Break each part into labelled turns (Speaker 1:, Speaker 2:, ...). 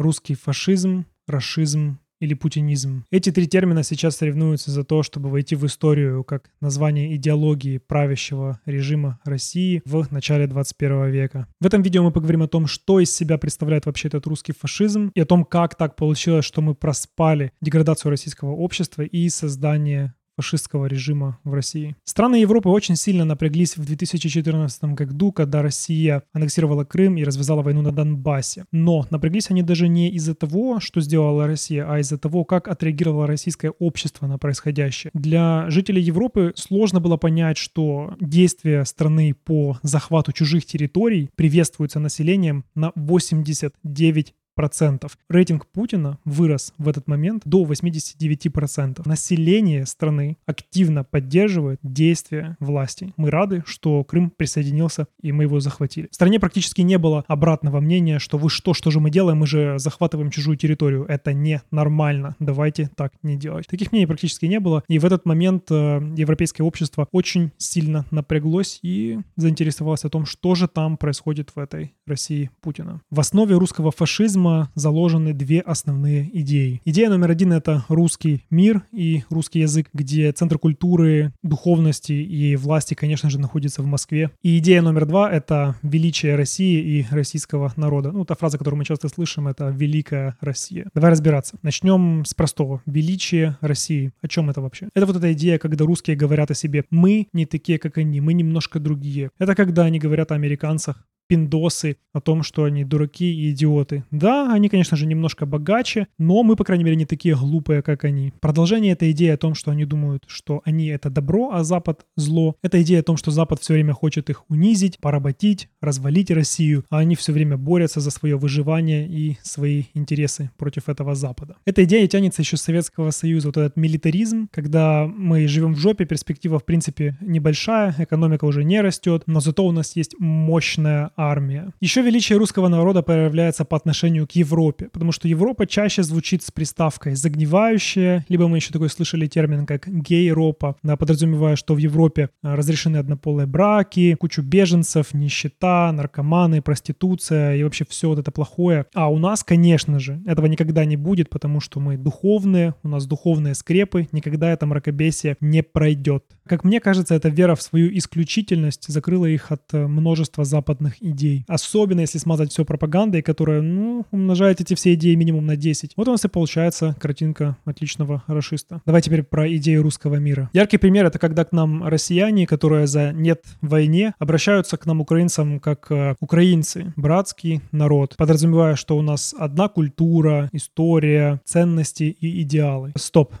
Speaker 1: русский фашизм, расизм или путинизм. Эти три термина сейчас соревнуются за то, чтобы войти в историю как название идеологии правящего режима России в начале 21 века. В этом видео мы поговорим о том, что из себя представляет вообще этот русский фашизм и о том, как так получилось, что мы проспали деградацию российского общества и создание фашистского режима в России. Страны Европы очень сильно напряглись в 2014 году, когда Россия аннексировала Крым и развязала войну на Донбассе. Но напряглись они даже не из-за того, что сделала Россия, а из-за того, как отреагировало российское общество на происходящее. Для жителей Европы сложно было понять, что действия страны по захвату чужих территорий приветствуются населением на 89 процентов. Рейтинг Путина вырос в этот момент до 89%. Население страны активно поддерживает действия власти. Мы рады, что Крым присоединился и мы его захватили. В стране практически не было обратного мнения, что вы что, что же мы делаем, мы же захватываем чужую территорию. Это не нормально. Давайте так не делать. Таких мнений практически не было. И в этот момент э, европейское общество очень сильно напряглось и заинтересовалось о том, что же там происходит в этой России Путина. В основе русского фашизма фашизма заложены две основные идеи. Идея номер один — это русский мир и русский язык, где центр культуры, духовности и власти, конечно же, находится в Москве. И идея номер два — это величие России и российского народа. Ну, та фраза, которую мы часто слышим, это «Великая Россия». Давай разбираться. Начнем с простого. Величие России. О чем это вообще? Это вот эта идея, когда русские говорят о себе «мы не такие, как они, мы немножко другие». Это когда они говорят о американцах, пиндосы о том, что они дураки и идиоты. Да, они, конечно же, немножко богаче, но мы, по крайней мере, не такие глупые, как они. Продолжение этой идеи о том, что они думают, что они — это добро, а Запад — зло. Это идея о том, что Запад все время хочет их унизить, поработить, развалить Россию, а они все время борются за свое выживание и свои интересы против этого Запада. Эта идея тянется еще с Советского Союза. Вот этот милитаризм, когда мы живем в жопе, перспектива, в принципе, небольшая, экономика уже не растет, но зато у нас есть мощная армия. Еще величие русского народа проявляется по отношению к Европе, потому что Европа чаще звучит с приставкой «загнивающая», либо мы еще такой слышали термин, как «гей-ропа», подразумевая, что в Европе а, разрешены однополые браки, кучу беженцев, нищета, наркоманы, проституция и вообще все вот это плохое. А у нас, конечно же, этого никогда не будет, потому что мы духовные, у нас духовные скрепы, никогда это мракобесие не пройдет. Как мне кажется, эта вера в свою исключительность закрыла их от э, множества западных идей. Особенно если смазать все пропагандой, которая, ну, умножает эти все идеи минимум на 10. Вот у нас и получается картинка отличного расиста. Давай теперь про идею русского мира. Яркий пример — это когда к нам россияне, которые за «нет» войне, обращаются к нам, украинцам, как э, украинцы, братский народ, подразумевая, что у нас одна культура, история, ценности и идеалы. Стоп.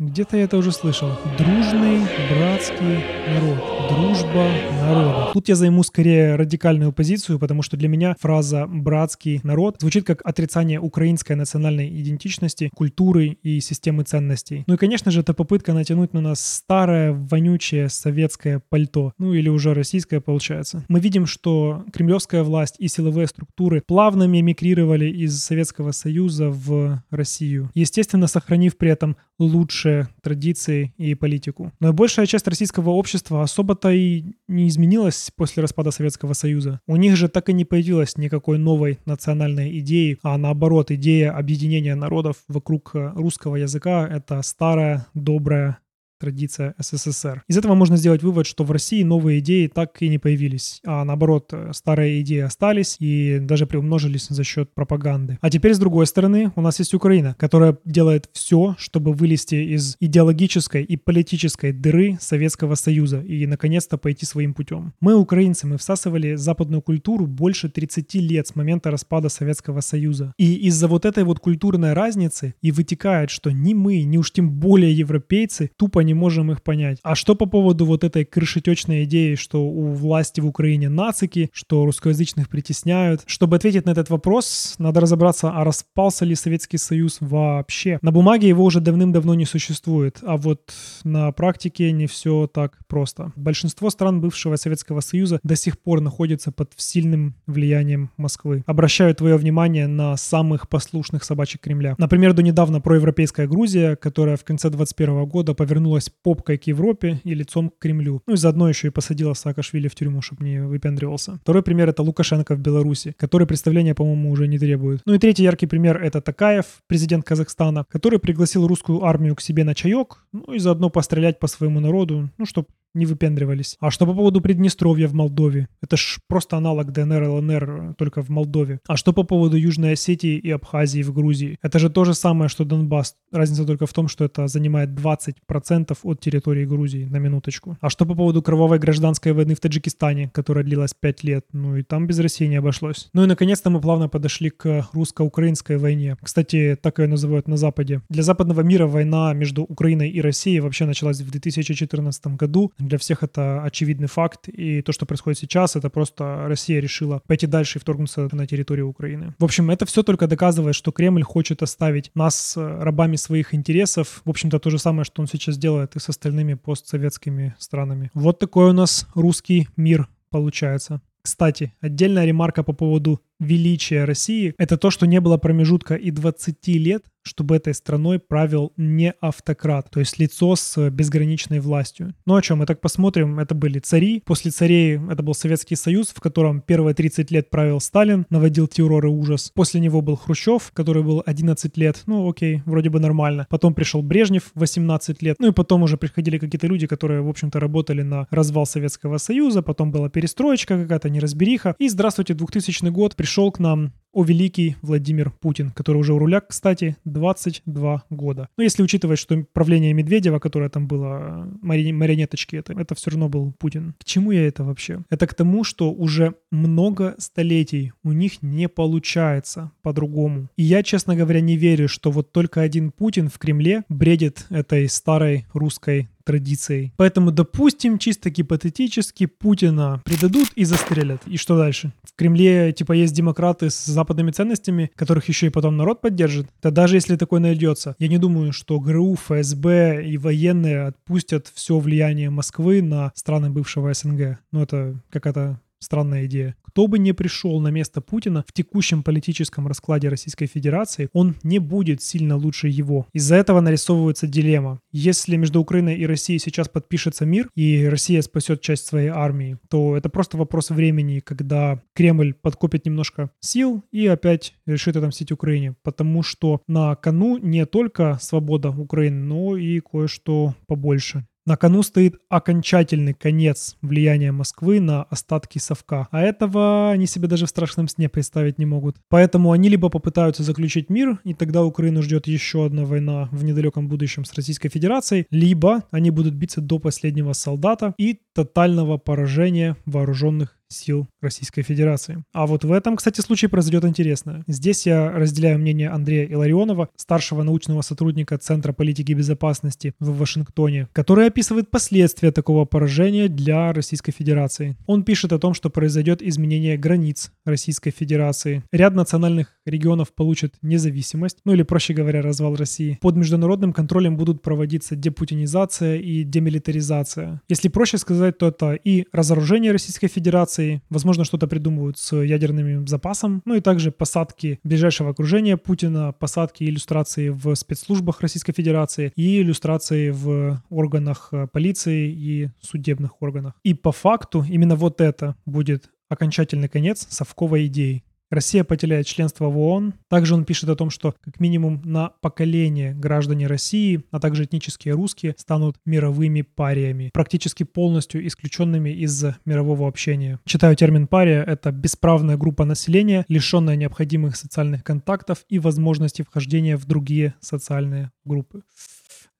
Speaker 1: Где-то я это уже слышал. Дружный братский народ дружба народа. Тут я займу скорее радикальную позицию, потому что для меня фраза «братский народ» звучит как отрицание украинской национальной идентичности, культуры и системы ценностей. Ну и, конечно же, это попытка натянуть на нас старое, вонючее советское пальто. Ну или уже российское получается. Мы видим, что кремлевская власть и силовые структуры плавно мимикрировали из Советского Союза в Россию. Естественно, сохранив при этом лучшие традиции и политику. Но большая часть российского общества особо особо-то и не изменилось после распада Советского Союза. У них же так и не появилось никакой новой национальной идеи, а наоборот, идея объединения народов вокруг э, русского языка — это старая, добрая традиция СССР. Из этого можно сделать вывод, что в России новые идеи так и не появились, а наоборот, старые идеи остались и даже приумножились за счет пропаганды. А теперь, с другой стороны, у нас есть Украина, которая делает все, чтобы вылезти из идеологической и политической дыры Советского Союза и, наконец-то, пойти своим путем. Мы, украинцы, мы всасывали западную культуру больше 30 лет с момента распада Советского Союза. И из-за вот этой вот культурной разницы и вытекает, что ни мы, ни уж тем более европейцы тупо не можем их понять. А что по поводу вот этой крышетечной идеи, что у власти в Украине нацики, что русскоязычных притесняют? Чтобы ответить на этот вопрос, надо разобраться, а распался ли Советский Союз вообще. На бумаге его уже давным-давно не существует, а вот на практике не все так просто. Большинство стран бывшего Советского Союза до сих пор находятся под сильным влиянием Москвы. Обращаю твое внимание на самых послушных собачек Кремля. Например, до недавно проевропейская Грузия, которая в конце 21 года повернулась повернулась попкой к Европе и лицом к Кремлю. Ну и заодно еще и посадила Саакашвили в тюрьму, чтобы не выпендривался. Второй пример — это Лукашенко в Беларуси, который представления, по-моему, уже не требует. Ну и третий яркий пример — это Такаев, президент Казахстана, который пригласил русскую армию к себе на чаек, ну и заодно пострелять по своему народу, ну, чтобы не выпендривались. А что по поводу Приднестровья в Молдове? Это ж просто аналог ДНР, ЛНР, только в Молдове. А что по поводу Южной Осетии и Абхазии в Грузии? Это же то же самое, что Донбасс. Разница только в том, что это занимает 20% от территории Грузии, на минуточку. А что по поводу кровавой гражданской войны в Таджикистане, которая длилась 5 лет? Ну и там без России не обошлось. Ну и наконец-то мы плавно подошли к русско-украинской войне. Кстати, так ее называют на Западе. Для западного мира война между Украиной и Россией вообще началась в 2014 году, для всех это очевидный факт, и то, что происходит сейчас, это просто Россия решила пойти дальше и вторгнуться на территорию Украины. В общем, это все только доказывает, что Кремль хочет оставить нас э, рабами своих интересов. В общем-то, то же самое, что он сейчас делает и с остальными постсоветскими странами. Вот такой у нас русский мир получается. Кстати, отдельная ремарка по поводу величия России – это то, что не было промежутка и 20 лет, чтобы этой страной правил не автократ, то есть лицо с безграничной властью. Ну о чем мы так посмотрим, это были цари. После царей это был Советский Союз, в котором первые 30 лет правил Сталин, наводил террор и ужас. После него был Хрущев, который был 11 лет, ну окей, вроде бы нормально. Потом пришел Брежнев 18 лет, ну и потом уже приходили какие-то люди, которые, в общем-то, работали на развал Советского Союза, потом была перестроечка какая-то, неразбериха. И здравствуйте, 2000 год, пришел к нам о великий Владимир Путин, который уже у руля, кстати, 22 года. Но если учитывать, что правление Медведева, которое там было, мари... марионеточки, это, это все равно был Путин. К чему я это вообще? Это к тому, что уже много столетий у них не получается по-другому. И я, честно говоря, не верю, что вот только один Путин в Кремле бредит этой старой русской традицией. Поэтому, допустим, чисто гипотетически Путина предадут и застрелят. И что дальше? В Кремле, типа, есть демократы с западными ценностями, которых еще и потом народ поддержит. Да даже если такое найдется, я не думаю, что ГРУ, ФСБ и военные отпустят все влияние Москвы на страны бывшего СНГ. Ну, это какая-то странная идея. Кто бы ни пришел на место Путина в текущем политическом раскладе Российской Федерации, он не будет сильно лучше его. Из-за этого нарисовывается дилемма. Если между Украиной и Россией сейчас подпишется мир, и Россия спасет часть своей армии, то это просто вопрос времени, когда Кремль подкопит немножко сил и опять решит отомстить Украине. Потому что на кону не только свобода Украины, но и кое-что побольше. На кону стоит окончательный конец влияния Москвы на остатки совка. А этого они себе даже в страшном сне представить не могут. Поэтому они либо попытаются заключить мир, и тогда Украину ждет еще одна война в недалеком будущем с Российской Федерацией, либо они будут биться до последнего солдата и тотального поражения вооруженных сил Российской Федерации. А вот в этом, кстати, случае произойдет интересное. Здесь я разделяю мнение Андрея Иларионова, старшего научного сотрудника Центра политики безопасности в Вашингтоне, который описывает последствия такого поражения для Российской Федерации. Он пишет о том, что произойдет изменение границ Российской Федерации. Ряд национальных регионов получат независимость, ну или, проще говоря, развал России. Под международным контролем будут проводиться депутинизация и демилитаризация. Если проще сказать, то это и разоружение Российской Федерации, Федерации. Возможно, что-то придумывают с ядерным запасом. Ну и также посадки ближайшего окружения Путина, посадки иллюстрации в спецслужбах Российской Федерации и иллюстрации в органах э, полиции и судебных органах. И по факту именно вот это будет окончательный конец совковой идеи. Россия потеряет членство в ООН. Также он пишет о том, что как минимум на поколение граждане России, а также этнические русские, станут мировыми париями, практически полностью исключенными из мирового общения. Читаю термин пария — это бесправная группа населения, лишенная необходимых социальных контактов и возможности вхождения в другие социальные группы.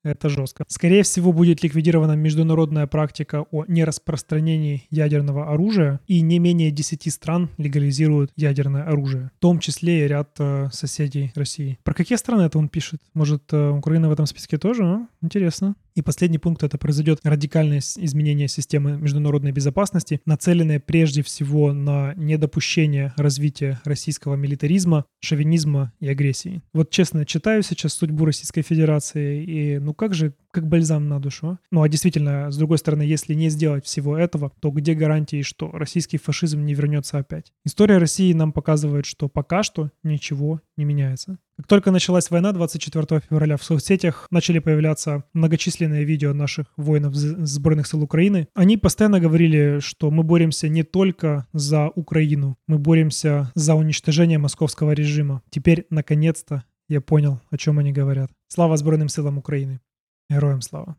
Speaker 1: Это жестко. Скорее всего, будет ликвидирована международная практика о нераспространении ядерного оружия, и не менее 10 стран легализируют ядерное оружие, в том числе и ряд э, соседей России. Про какие страны это он пишет? Может, э, Украина в этом списке тоже? А? Интересно. И последний пункт — это произойдет радикальное изменение системы международной безопасности, нацеленное прежде всего на недопущение развития российского милитаризма, шовинизма и агрессии. Вот честно, читаю сейчас судьбу Российской Федерации, и ну как же как бальзам на душу. Ну а действительно, с другой стороны, если не сделать всего этого, то где гарантии, что российский фашизм не вернется опять? История России нам показывает, что пока что ничего не меняется. Как только началась война 24 февраля, в соцсетях начали появляться многочисленные видео наших воинов сборных сил Украины. Они постоянно говорили, что мы боремся не только за Украину, мы боремся за уничтожение московского режима. Теперь, наконец-то, я понял, о чем они говорят. Слава Збройным силам Украины. Героям слава.